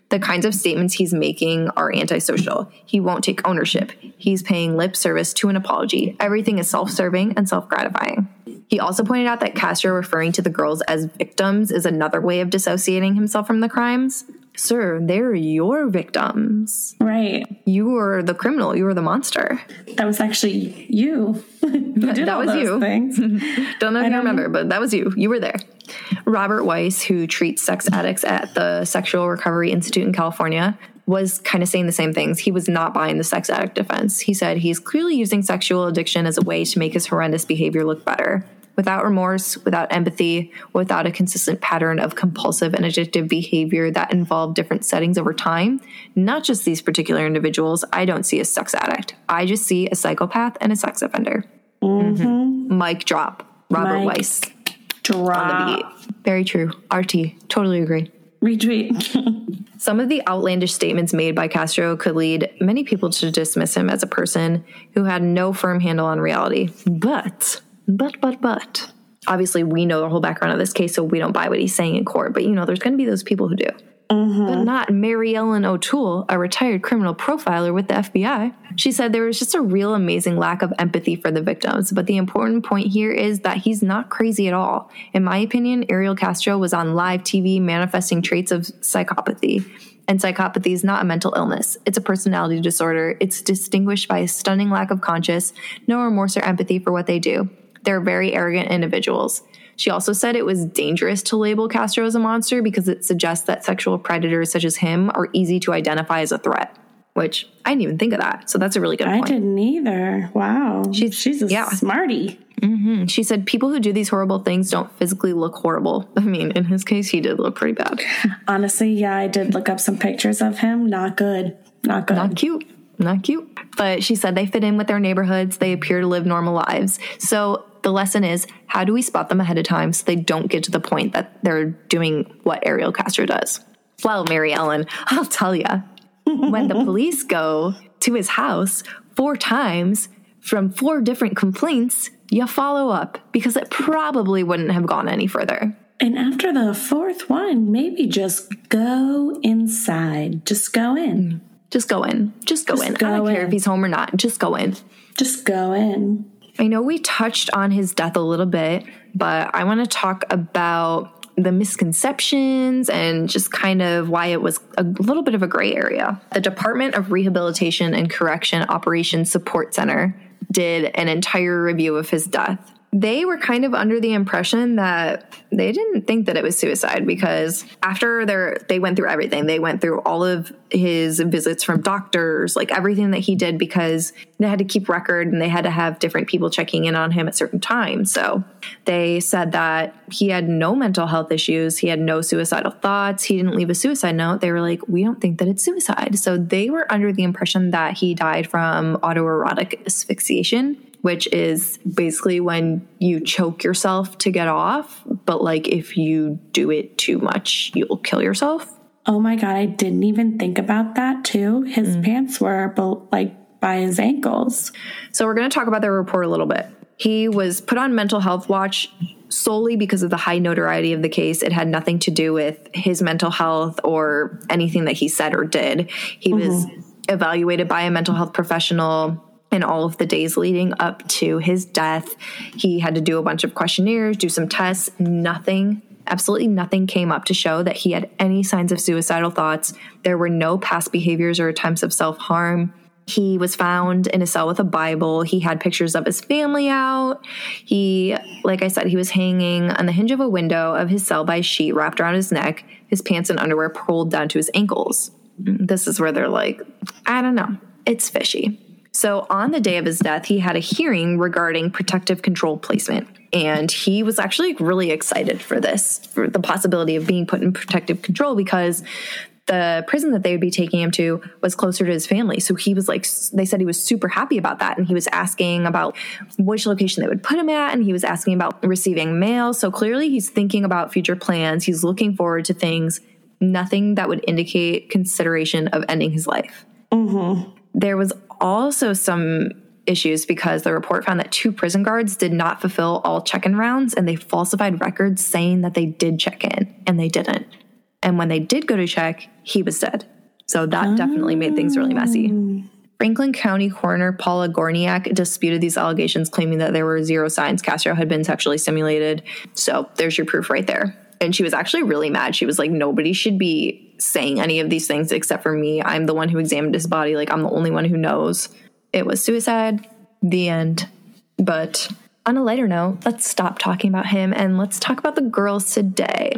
[SPEAKER 1] The kinds of statements he's making are antisocial. He won't take ownership. He's paying lip service to an apology. Everything is self serving and self gratifying. He also pointed out that Castro referring to the girls as victims is another way of dissociating himself from the crimes. Sir, they're your victims.
[SPEAKER 2] Right.
[SPEAKER 1] You were the criminal. You were the monster.
[SPEAKER 2] That was actually you. did
[SPEAKER 1] that was
[SPEAKER 2] those
[SPEAKER 1] you.
[SPEAKER 2] Things.
[SPEAKER 1] Don't know if
[SPEAKER 2] I
[SPEAKER 1] you remember,
[SPEAKER 2] know.
[SPEAKER 1] but that was you. You were there. Robert Weiss, who treats sex addicts at the Sexual Recovery Institute in California, was kind of saying the same things. He was not buying the sex addict defense. He said he's clearly using sexual addiction as a way to make his horrendous behavior look better. Without remorse, without empathy, without a consistent pattern of compulsive and addictive behavior that involved different settings over time, not just these particular individuals, I don't see a sex addict. I just see a psychopath and a sex offender. Mm-hmm. Mic drop. Robert
[SPEAKER 2] Mic
[SPEAKER 1] Weiss
[SPEAKER 2] Drop.
[SPEAKER 1] on the beat. Very true. RT. Totally agree.
[SPEAKER 2] Retweet.
[SPEAKER 1] Some of the outlandish statements made by Castro could lead many people to dismiss him as a person who had no firm handle on reality. But, but, but, but, obviously we know the whole background of this case, so we don't buy what he's saying in court. But you know, there's going to be those people who do. Mm-hmm. But not Mary Ellen O'Toole, a retired criminal profiler with the FBI. She said there was just a real amazing lack of empathy for the victims. But the important point here is that he's not crazy at all. In my opinion, Ariel Castro was on live TV manifesting traits of psychopathy. And psychopathy is not a mental illness, it's a personality disorder. It's distinguished by a stunning lack of conscience, no remorse or empathy for what they do. They're very arrogant individuals. She also said it was dangerous to label Castro as a monster because it suggests that sexual predators such as him are easy to identify as a threat, which I didn't even think of that. So that's a really good
[SPEAKER 2] I
[SPEAKER 1] point.
[SPEAKER 2] I didn't either. Wow.
[SPEAKER 1] She's-
[SPEAKER 2] She's a
[SPEAKER 1] yeah.
[SPEAKER 2] smarty. Mm-hmm.
[SPEAKER 1] She said people who do these horrible things don't physically look horrible. I mean, in his case, he did look pretty bad.
[SPEAKER 2] Honestly, yeah, I did look up some pictures of him. Not good. Not good.
[SPEAKER 1] Not cute. Not cute. But she said they fit in with their neighborhoods. They appear to live normal lives. So the lesson is how do we spot them ahead of time so they don't get to the point that they're doing what Ariel Castro does? Well, Mary Ellen, I'll tell you, when the police go to his house four times from four different complaints, you follow up because it probably wouldn't have gone any further.
[SPEAKER 2] And after the fourth one, maybe just go inside. Just go in.
[SPEAKER 1] Just go in. Just go
[SPEAKER 2] Just
[SPEAKER 1] in. I don't
[SPEAKER 2] go
[SPEAKER 1] care
[SPEAKER 2] in.
[SPEAKER 1] if he's home or not. Just go in.
[SPEAKER 2] Just go in.
[SPEAKER 1] I know we touched on his death a little bit, but I want to talk about the misconceptions and just kind of why it was a little bit of a gray area. The Department of Rehabilitation and Correction Operations Support Center did an entire review of his death. They were kind of under the impression that they didn't think that it was suicide because after their they went through everything. They went through all of his visits from doctors, like everything that he did because they had to keep record and they had to have different people checking in on him at certain times. So they said that he had no mental health issues, he had no suicidal thoughts, he didn't leave a suicide note. They were like, we don't think that it's suicide. So they were under the impression that he died from autoerotic asphyxiation. Which is basically when you choke yourself to get off, but like if you do it too much, you'll kill yourself.
[SPEAKER 2] Oh my God, I didn't even think about that too. His mm. pants were like by his ankles.
[SPEAKER 1] So we're going to talk about the report a little bit. He was put on mental health watch solely because of the high notoriety of the case. It had nothing to do with his mental health or anything that he said or did. He mm-hmm. was evaluated by a mental health professional in all of the days leading up to his death. He had to do a bunch of questionnaires, do some tests. Nothing, absolutely nothing came up to show that he had any signs of suicidal thoughts. There were no past behaviors or attempts of self harm. He was found in a cell with a Bible. He had pictures of his family out. He, like I said, he was hanging on the hinge of a window of his cell by a sheet wrapped around his neck, his pants and underwear pulled down to his ankles. This is where they're like, I don't know, it's fishy. So, on the day of his death, he had a hearing regarding protective control placement. And he was actually really excited for this, for the possibility of being put in protective control because the prison that they would be taking him to was closer to his family. So he was like, they said he was super happy about that. And he was asking about which location they would put him at. And he was asking about receiving mail. So clearly he's thinking about future plans. He's looking forward to things, nothing that would indicate consideration of ending his life. Mm-hmm. There was also some issues because the report found that two prison guards did not fulfill all check in rounds and they falsified records saying that they did check in and they didn't. And when they did go to check, he was dead. So that definitely made things really messy. Oh. Franklin County Coroner Paula Gorniak disputed these allegations, claiming that there were zero signs Castro had been sexually stimulated. So there's your proof right there. And she was actually really mad. She was like, nobody should be saying any of these things except for me. I'm the one who examined his body. Like, I'm the only one who knows. It was suicide. The end. But on a lighter note, let's stop talking about him and let's talk about the girls today.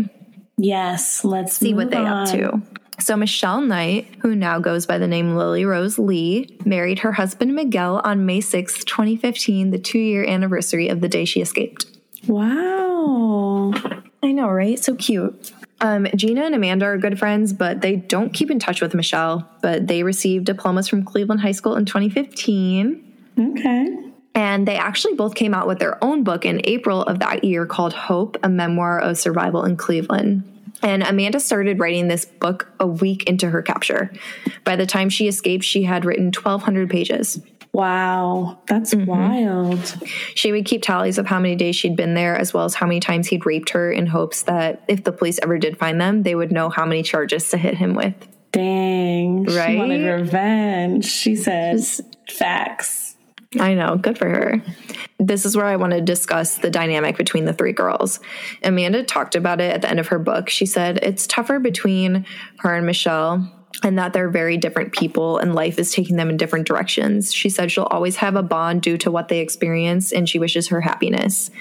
[SPEAKER 2] Yes, let's
[SPEAKER 1] See what they
[SPEAKER 2] on.
[SPEAKER 1] up to. So, Michelle Knight, who now goes by the name Lily Rose Lee, married her husband Miguel on May 6, 2015, the two year anniversary of the day she escaped.
[SPEAKER 2] Wow.
[SPEAKER 1] I know, right? So cute. Um, Gina and Amanda are good friends, but they don't keep in touch with Michelle. But they received diplomas from Cleveland High School in 2015.
[SPEAKER 2] Okay.
[SPEAKER 1] And they actually both came out with their own book in April of that year called Hope, a memoir of survival in Cleveland. And Amanda started writing this book a week into her capture. By the time she escaped, she had written 1,200 pages.
[SPEAKER 2] Wow. That's mm-hmm. wild.
[SPEAKER 1] She would keep tallies of how many days she'd been there, as well as how many times he'd raped her, in hopes that if the police ever did find them, they would know how many charges to hit him with.
[SPEAKER 2] Dang.
[SPEAKER 1] Right.
[SPEAKER 2] She wanted revenge. She says facts.
[SPEAKER 1] I know, good for her. This is where I want to discuss the dynamic between the three girls. Amanda talked about it at the end of her book. She said it's tougher between her and Michelle and that they're very different people and life is taking them in different directions. She said she'll always have a bond due to what they experience and she wishes her happiness.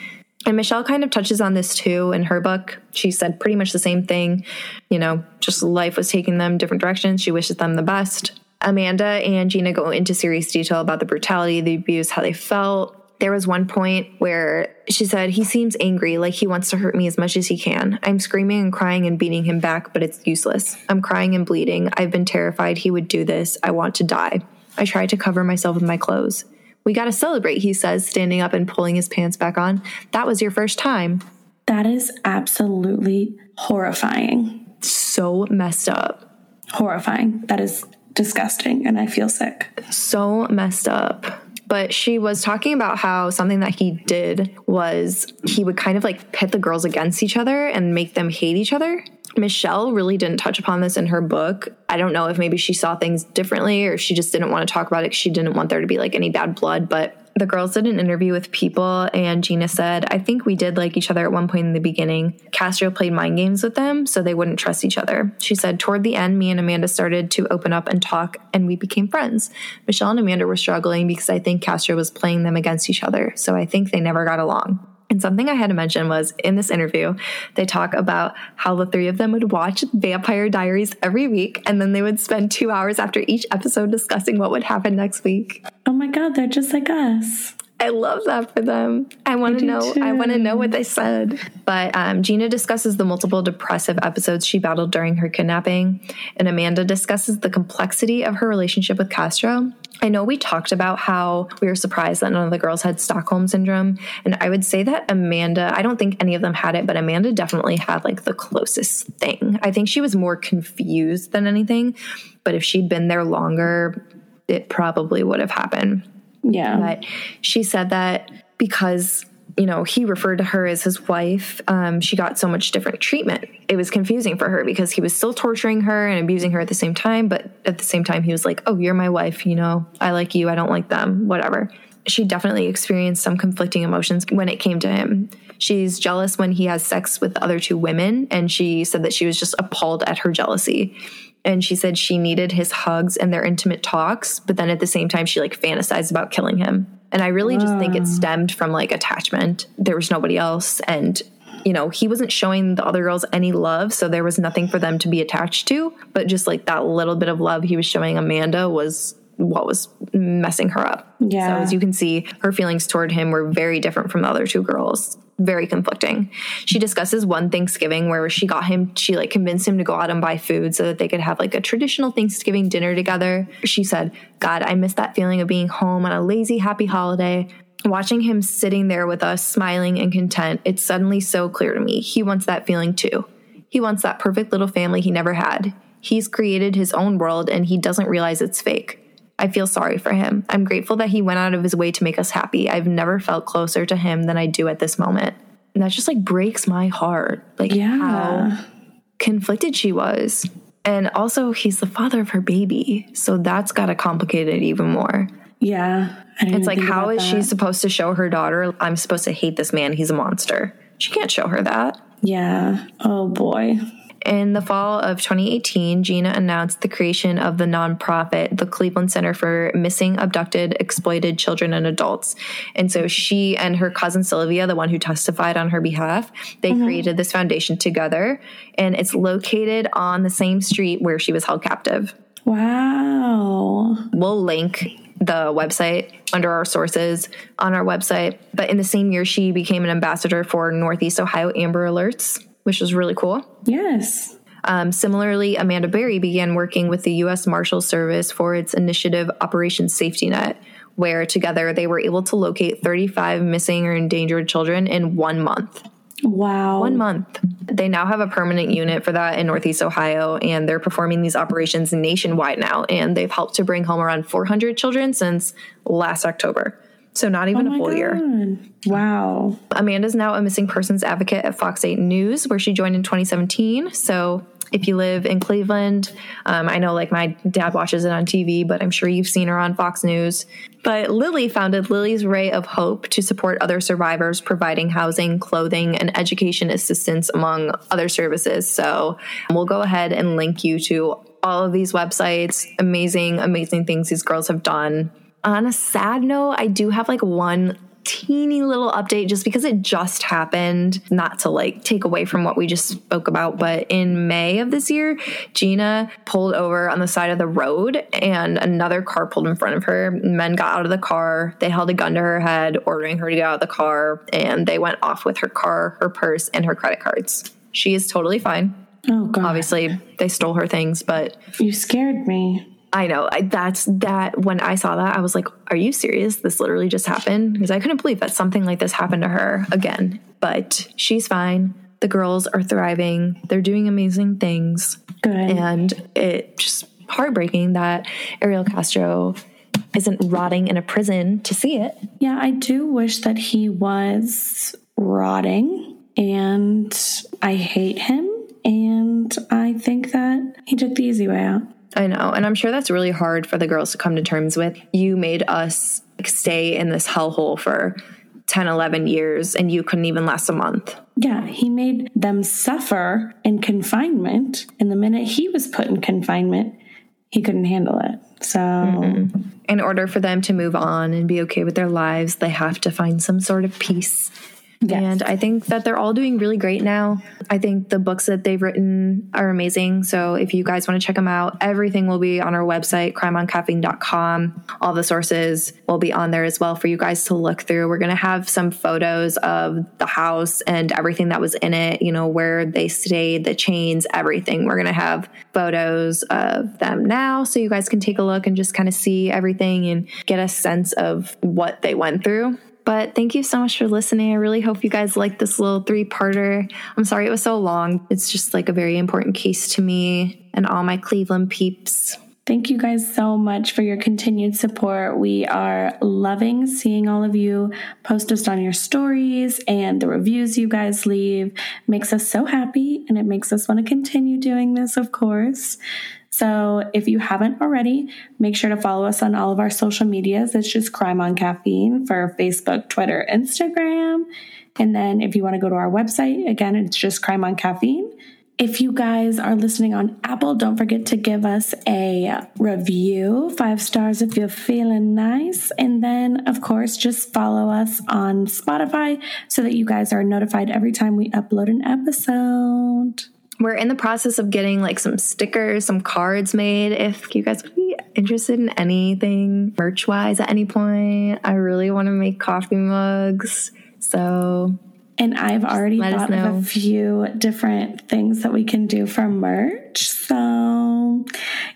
[SPEAKER 1] And Michelle kind of touches on this too in her book. She said pretty much the same thing. You know, just life was taking them different directions. She wishes them the best. Amanda and Gina go into serious detail about the brutality, the abuse, how they felt. There was one point where she said, He seems angry, like he wants to hurt me as much as he can. I'm screaming and crying and beating him back, but it's useless. I'm crying and bleeding. I've been terrified he would do this. I want to die. I tried to cover myself with my clothes. We got to celebrate, he says, standing up and pulling his pants back on. That was your first time.
[SPEAKER 2] That is absolutely horrifying.
[SPEAKER 1] So messed up.
[SPEAKER 2] Horrifying. That is disgusting. And I feel sick.
[SPEAKER 1] so messed up. But she was talking about how something that he did was he would kind of like pit the girls against each other and make them hate each other. Michelle really didn't touch upon this in her book. I don't know if maybe she saw things differently or she just didn't want to talk about it she didn't want there to be like any bad blood. But the girls did an interview with People, and Gina said, I think we did like each other at one point in the beginning. Castro played mind games with them so they wouldn't trust each other. She said, Toward the end, me and Amanda started to open up and talk, and we became friends. Michelle and Amanda were struggling because I think Castro was playing them against each other, so I think they never got along. And something I had to mention was in this interview, they talk about how the three of them would watch Vampire Diaries every week, and then they would spend two hours after each episode discussing what would happen next week.
[SPEAKER 2] Oh my God, they're just like us.
[SPEAKER 1] I love that for them. I want to know. I want to know what they said. But um, Gina discusses the multiple depressive episodes she battled during her kidnapping, and Amanda discusses the complexity of her relationship with Castro. I know we talked about how we were surprised that none of the girls had Stockholm syndrome, and I would say that Amanda. I don't think any of them had it, but Amanda definitely had like the closest thing. I think she was more confused than anything, but if she'd been there longer, it probably would have happened.
[SPEAKER 2] Yeah.
[SPEAKER 1] But she said that because you know he referred to her as his wife, um, she got so much different treatment. It was confusing for her because he was still torturing her and abusing her at the same time, but at the same time he was like, "Oh, you're my wife. You know, I like you. I don't like them. Whatever." She definitely experienced some conflicting emotions when it came to him. She's jealous when he has sex with the other two women, and she said that she was just appalled at her jealousy and she said she needed his hugs and their intimate talks but then at the same time she like fantasized about killing him. And i really just think it stemmed from like attachment. There was nobody else. And you know he wasn't showing the other girls any love so there was nothing for them to be attached to. But just like that little bit of love he was showing amanda was what was messing her up.
[SPEAKER 2] Yeah.
[SPEAKER 1] so as you can see her feelings toward him were very different from the other two girls very conflicting. She discusses one thanksgiving where she got him she like convinced him to go out and buy food so that they could have like a traditional thanksgiving dinner together. She said god i miss that feeling of being home on a lazy happy holiday watching him sitting there with us smiling and content. It's suddenly so clear to me. He wants that feeling too. He wants that perfect little family he never had. He's created his own world and he doesn't realize it's fake I feel sorry for him. I'm grateful that he went out of his way to make us happy. I've never felt closer to him than I do at this moment. And that just like breaks my heart. Like
[SPEAKER 2] Yeah.
[SPEAKER 1] how conflicted she was. And also, he's the father of her baby. So that's got to complicate it even more.
[SPEAKER 2] Yeah.
[SPEAKER 1] It's like, how
[SPEAKER 2] is
[SPEAKER 1] is she supposed to show her daughter, I'm supposed to hate this man? He's a monster. She can't show her that.
[SPEAKER 2] Yeah. Oh boy.
[SPEAKER 1] In the fall of 2018, Gina announced the creation of the nonprofit, the Cleveland Center for Missing, Abducted, Exploited Children and Adults. And so she and her cousin Sylvia, the one who testified on her behalf, they mm-hmm. created this foundation together. And it's located on the same street where she was held captive.
[SPEAKER 2] Wow.
[SPEAKER 1] We'll link the website under our sources on our website. But in the same year, she became an ambassador for Northeast Ohio Amber Alerts, which was really cool.
[SPEAKER 2] Yes.
[SPEAKER 1] Um, similarly, Amanda Berry began working with the U.S. Marshal Service for its initiative Operation Safety Net, where together they were able to locate 35 missing or endangered children in one month.
[SPEAKER 2] Wow.
[SPEAKER 1] One month. They now have a permanent unit for that in Northeast Ohio, and they're performing these operations nationwide now. And they've helped to bring home around 400 children since last October. So, not even
[SPEAKER 2] Oh
[SPEAKER 1] a full year.
[SPEAKER 2] God. Wow.
[SPEAKER 1] Amanda's now a missing persons advocate at Fox 8 News, where she joined in 2017. So if you live in Cleveland, um, I know like my dad watches it on TV, but I'm sure you've seen her on Fox News. But Lily founded Lily's Ray of Hope to support other survivors, providing housing, clothing, and education assistance, among other services. So we'll go ahead and link you to all of these websites. Amazing, amazing things these girls have done. On a sad note, I do have like one teeny little update just because it just happened, not to like take away from what we just spoke about, but in May of this year, Gina pulled over on the side of the road and another car pulled in front of her. Men got out of the car, they held a gun to her head, ordering her to get out of the car, and they went off with her car, her purse, and her credit cards. She is totally fine.
[SPEAKER 2] Oh, God.
[SPEAKER 1] Obviously, they stole her things, but
[SPEAKER 2] You scared me.
[SPEAKER 1] I know I, that's that. When I saw that, I was like, "Are you serious? This literally just happened?" Because I couldn't believe that something like this happened to her again. But she's fine. The girls are thriving. They're doing amazing things,
[SPEAKER 2] Good.
[SPEAKER 1] and it just heartbreaking that Ariel Castro isn't rotting in a prison to see it.
[SPEAKER 2] Yeah, I do wish that he was rotting, and I hate him. And I think that he took the easy way out.
[SPEAKER 1] I know. And I'm sure that's really hard for the girls to come to terms with. You made us stay in this hellhole for 10, 11 years, and you couldn't even last a month.
[SPEAKER 2] Yeah, he made them suffer in confinement. And the minute he was put in confinement, he couldn't handle it. So, mm-hmm.
[SPEAKER 1] In order for them to move on and be okay with their lives, they have to find some sort of peace.
[SPEAKER 2] Yes.
[SPEAKER 1] And I think that they're all doing really great now. I think the books that they've written are amazing. So if you guys want to check them out, everything will be on our website, crimeoncaffeine.com. All the sources will be on there as well for you guys to look through. We're going to have some photos of the house and everything that was in it, you know, where they stayed, the chains, everything. We're going to have photos of them now so you guys can take a look and just kind of see everything and get a sense of what they went through. But thank you so much for listening. I really hope you guys liked this little three parter. I'm sorry it was so long. It's just like a very important case to me and all my Cleveland peeps.
[SPEAKER 2] Thank you guys so much for your continued support. We are loving seeing all of you post us on your stories and the reviews you guys leave. Makes us so happy and it makes us want to continue doing this, of course. So if you haven't already, make sure to follow us on all of our social medias. It's just Crime on Caffeine for Facebook, Twitter, Instagram. And then if you want to go to our website, again, it's just Crime on Caffeine. If you guys are listening on Apple, don't forget to give us a review, five stars if you're feeling nice. And then, of course, just follow us on Spotify so that you guys are notified every time we upload an episode.
[SPEAKER 1] We're in the process of getting like some stickers, some cards made. If you guys would be interested in anything merch wise at any point, I really want to make coffee mugs. So
[SPEAKER 2] And I've already
[SPEAKER 1] let
[SPEAKER 2] thought of a few different things that we can do for merch. So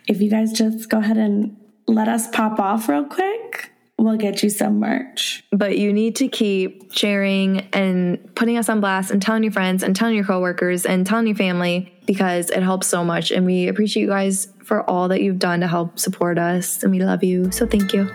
[SPEAKER 2] if you guys just go ahead and let us pop off real quick, we'll get you some merch.
[SPEAKER 1] but you need to keep sharing and putting us on blast and telling your friends and telling your coworkers and telling your family because it helps so much. And we appreciate you guys for all that you've done to help support us. And we love you. So thank you